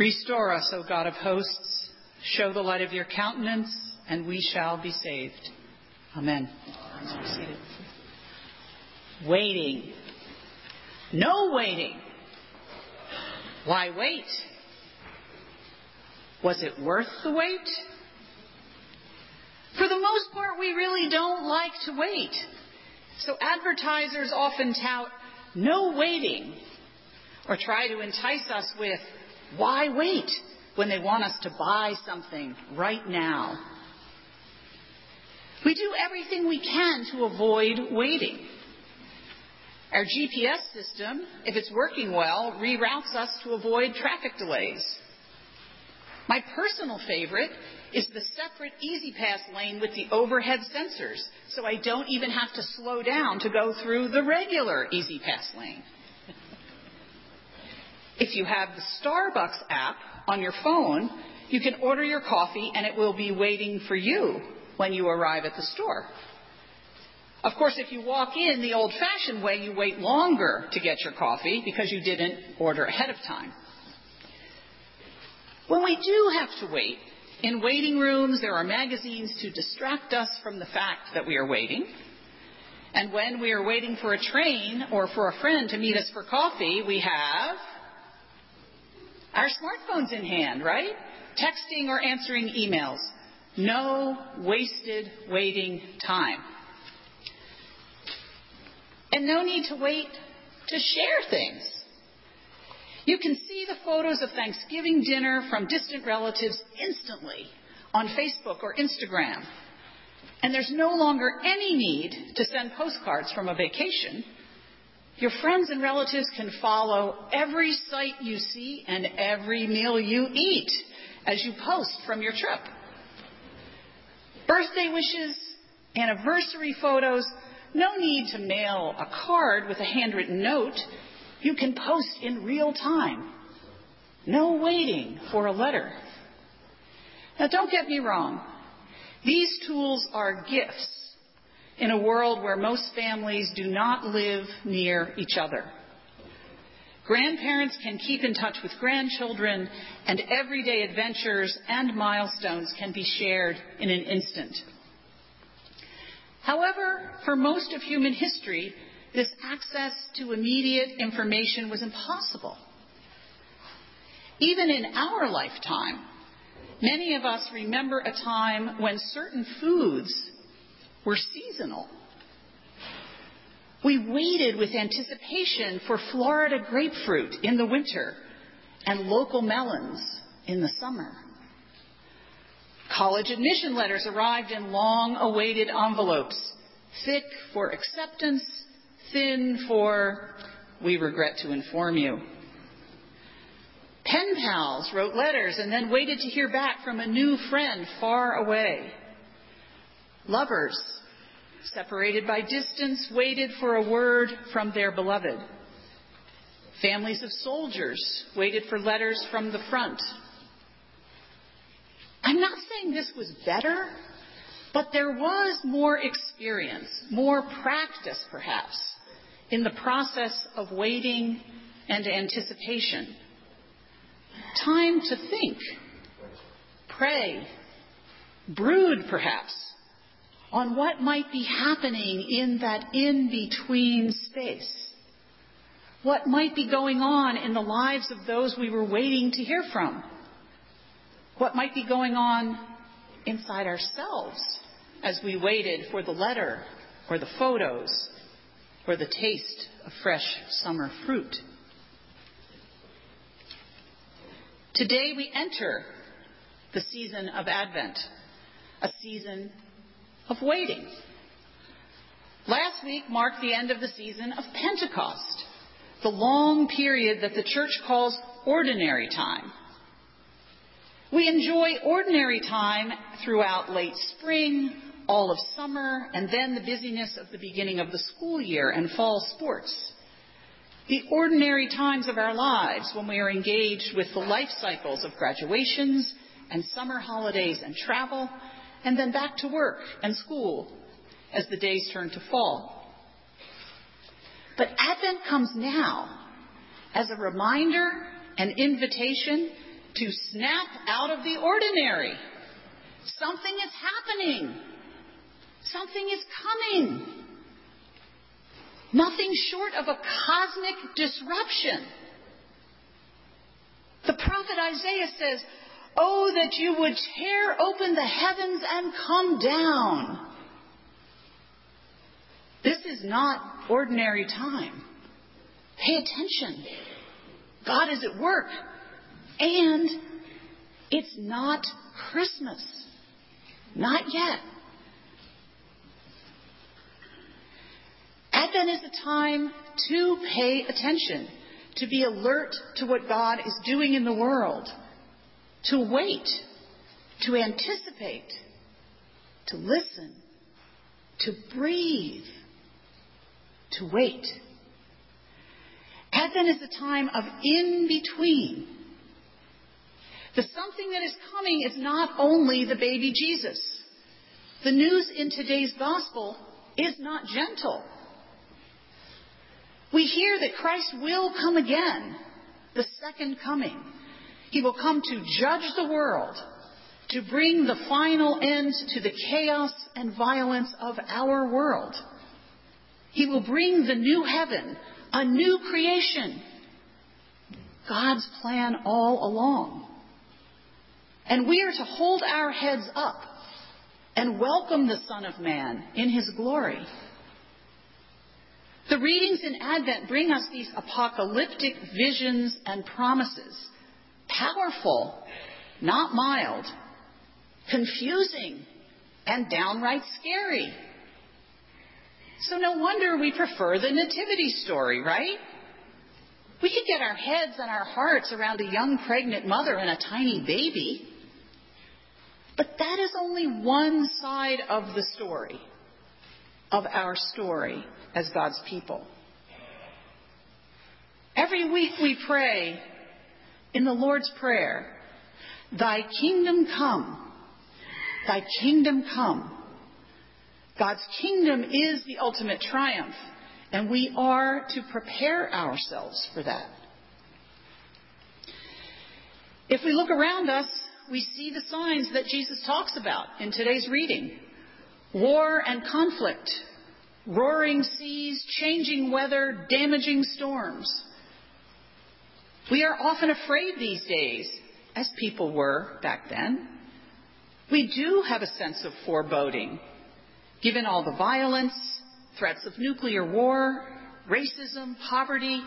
Restore us, O God of hosts. Show the light of your countenance, and we shall be saved. Amen. Waiting. No waiting. Why wait? Was it worth the wait? For the most part, we really don't like to wait. So advertisers often tout no waiting or try to entice us with why wait when they want us to buy something right now. We do everything we can to avoid waiting. Our GPS system, if it's working well, reroutes us to avoid traffic delays. My personal favorite is the separate E-ZPass lane with the overhead sensors, so I don't even have to slow down to go through the regular E-ZPass lane. If you have the Starbucks app on your phone, you can order your coffee and it will be waiting for you when you arrive at the store. Of course, if you walk in the old fashioned way, you wait longer to get your coffee because you didn't order ahead of time. When we do have to wait, in waiting rooms there are magazines to distract us from the fact that we are waiting. And when we are waiting for a train or for a friend to meet us for coffee, we have our smartphones in hand, right? Texting or answering emails. No wasted waiting time. And no need to wait to share things. You can see the photos of Thanksgiving dinner from distant relatives instantly on Facebook or Instagram. And there's no longer any need to send postcards from a vacation. Your friends and relatives can follow every sight you see and every meal you eat as you post from your trip. Birthday wishes, anniversary photos, no need to mail a card with a handwritten note. You can post in real time. No waiting for a letter. Now, don't get me wrong. These tools are gifts in a world where most families do not live near each other. Grandparents can keep in touch with grandchildren, and everyday adventures and milestones can be shared in an instant. However, for most of human history, this access to immediate information was impossible. Even in our lifetime, many of us remember a time when certain foods were seasonal. We waited with anticipation for Florida grapefruit in the winter and local melons in the summer. College admission letters arrived in long awaited envelopes, thick for acceptance, thin for we regret to inform you. Pen pals wrote letters and then waited to hear back from a new friend far away. Lovers, separated by distance, waited for a word from their beloved. Families of soldiers waited for letters from the front I'm not saying this was better, but there was more experience, more practice perhaps, in the process of waiting and anticipation. Time to think, pray, brood perhaps, on what might be happening in that in between space. What might be going on in the lives of those we were waiting to hear from what might be going on inside ourselves as we waited for the letter or the photos or the taste of fresh summer fruit. Today we enter the season of Advent, a season of waiting. Last week marked the end of the season of Pentecost, the long period that the church calls ordinary time. We enjoy ordinary time throughout late spring, all of summer, and then the busyness of the beginning of the school year and fall sports. The ordinary times of our lives when we are engaged with the life cycles of graduations and summer holidays and travel, and then back to work and school as the days turn to fall. But Advent comes now as a reminder, an invitation to snap out of the ordinary. Something is happening. Something is coming. Nothing short of a cosmic disruption. The prophet Isaiah says, Oh, that you would tear open the heavens and come down. This is not ordinary time. Pay attention. God is at work. And it's not Christmas. Not yet. Advent is a time to pay attention, to be alert to what God is doing in the world, to wait, to anticipate, to listen, to breathe, to wait. Advent is a time of in between. The something that is coming is not only the baby Jesus. The news in today's gospel is not gentle. We hear that Christ will come again, the second coming. He will come to judge the world, to bring the final end to the chaos and violence of our world. He will bring the new heaven, a new creation. God's plan all along. And we are to hold our heads up and welcome the Son of Man in his glory. The readings in Advent bring us these apocalyptic visions and promises. Powerful, not mild, confusing, and downright scary. So no wonder we prefer the nativity story, right? We could get our heads and our hearts around a young pregnant mother and a tiny baby. But that is only one side of the story, of our story as God's people. Every week we pray in the Lord's Prayer, Thy kingdom come, Thy kingdom come. God's kingdom is the ultimate triumph, and we are to prepare ourselves for that. If we look around us, we see the signs that Jesus talks about in today's reading war and conflict, roaring seas, changing weather, damaging storms. We are often afraid these days, as people were back then. We do have a sense of foreboding, given all the violence, threats of nuclear war, racism, poverty,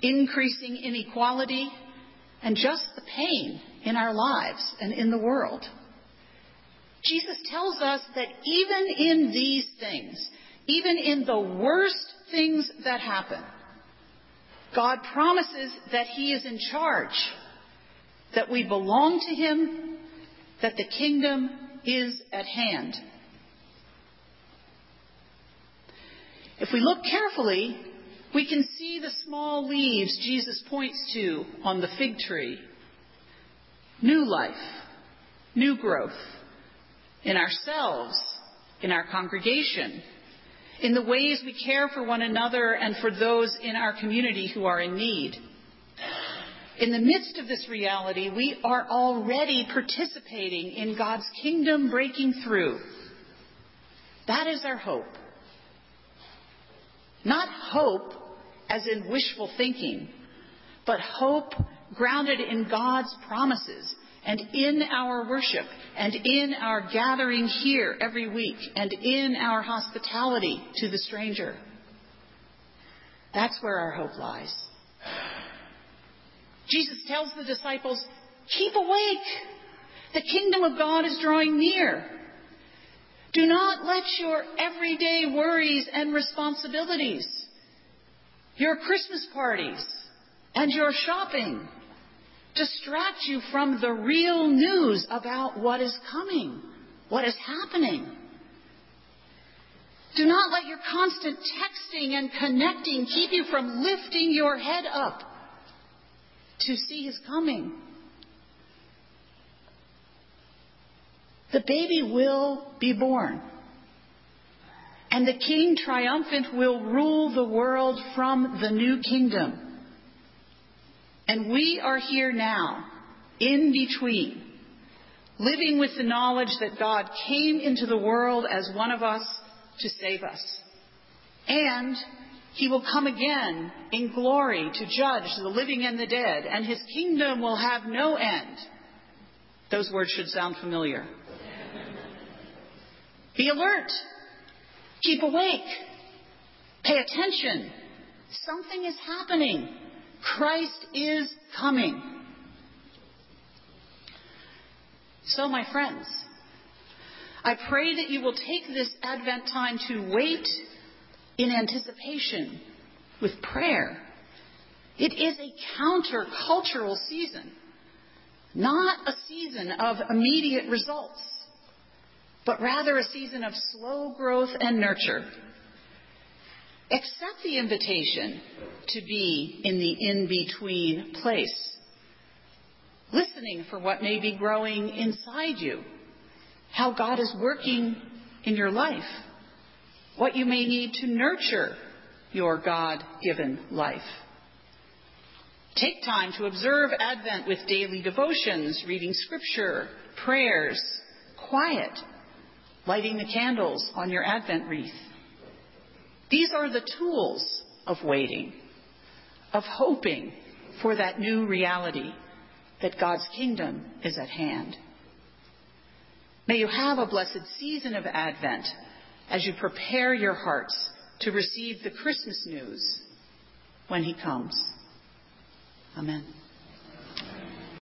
increasing inequality, and just the pain in our lives and in the world. Jesus tells us that even in these things, even in the worst things that happen, God promises that He is in charge, that we belong to Him, that the kingdom is at hand. If we look carefully, we can see the small leaves Jesus points to on the fig tree. New life, new growth in ourselves, in our congregation, in the ways we care for one another and for those in our community who are in need. In the midst of this reality, we are already participating in God's kingdom breaking through. That is our hope. Not hope as in wishful thinking, but hope grounded in God's promises and in our worship and in our gathering here every week and in our hospitality to the stranger. That's where our hope lies. Jesus tells the disciples, keep awake. The kingdom of God is drawing near. Do not let your everyday worries and responsibilities, your Christmas parties, and your shopping distract you from the real news about what is coming, what is happening. Do not let your constant texting and connecting keep you from lifting your head up to see his coming. The baby will be born. And the king triumphant will rule the world from the new kingdom. And we are here now in between, living with the knowledge that God came into the world as one of us to save us. And he will come again in glory to judge the living and the dead, and his kingdom will have no end. Those words should sound familiar. Be alert. Keep awake. Pay attention. Something is happening. Christ is coming. So, my friends, I pray that you will take this Advent time to wait in anticipation with prayer. It is a countercultural season, not a season of immediate results, but rather a season of slow growth and nurture. Accept the invitation to be in the in between place, listening for what may be growing inside you, how God is working in your life, what you may need to nurture your God given life. Take time to observe Advent with daily devotions, reading scripture, prayers, quiet, lighting the candles on your Advent wreath. These are the tools of waiting, of hoping for that new reality that God's kingdom is at hand. May you have a blessed season of Advent as you prepare your hearts to receive the Christmas news when He comes. Amen.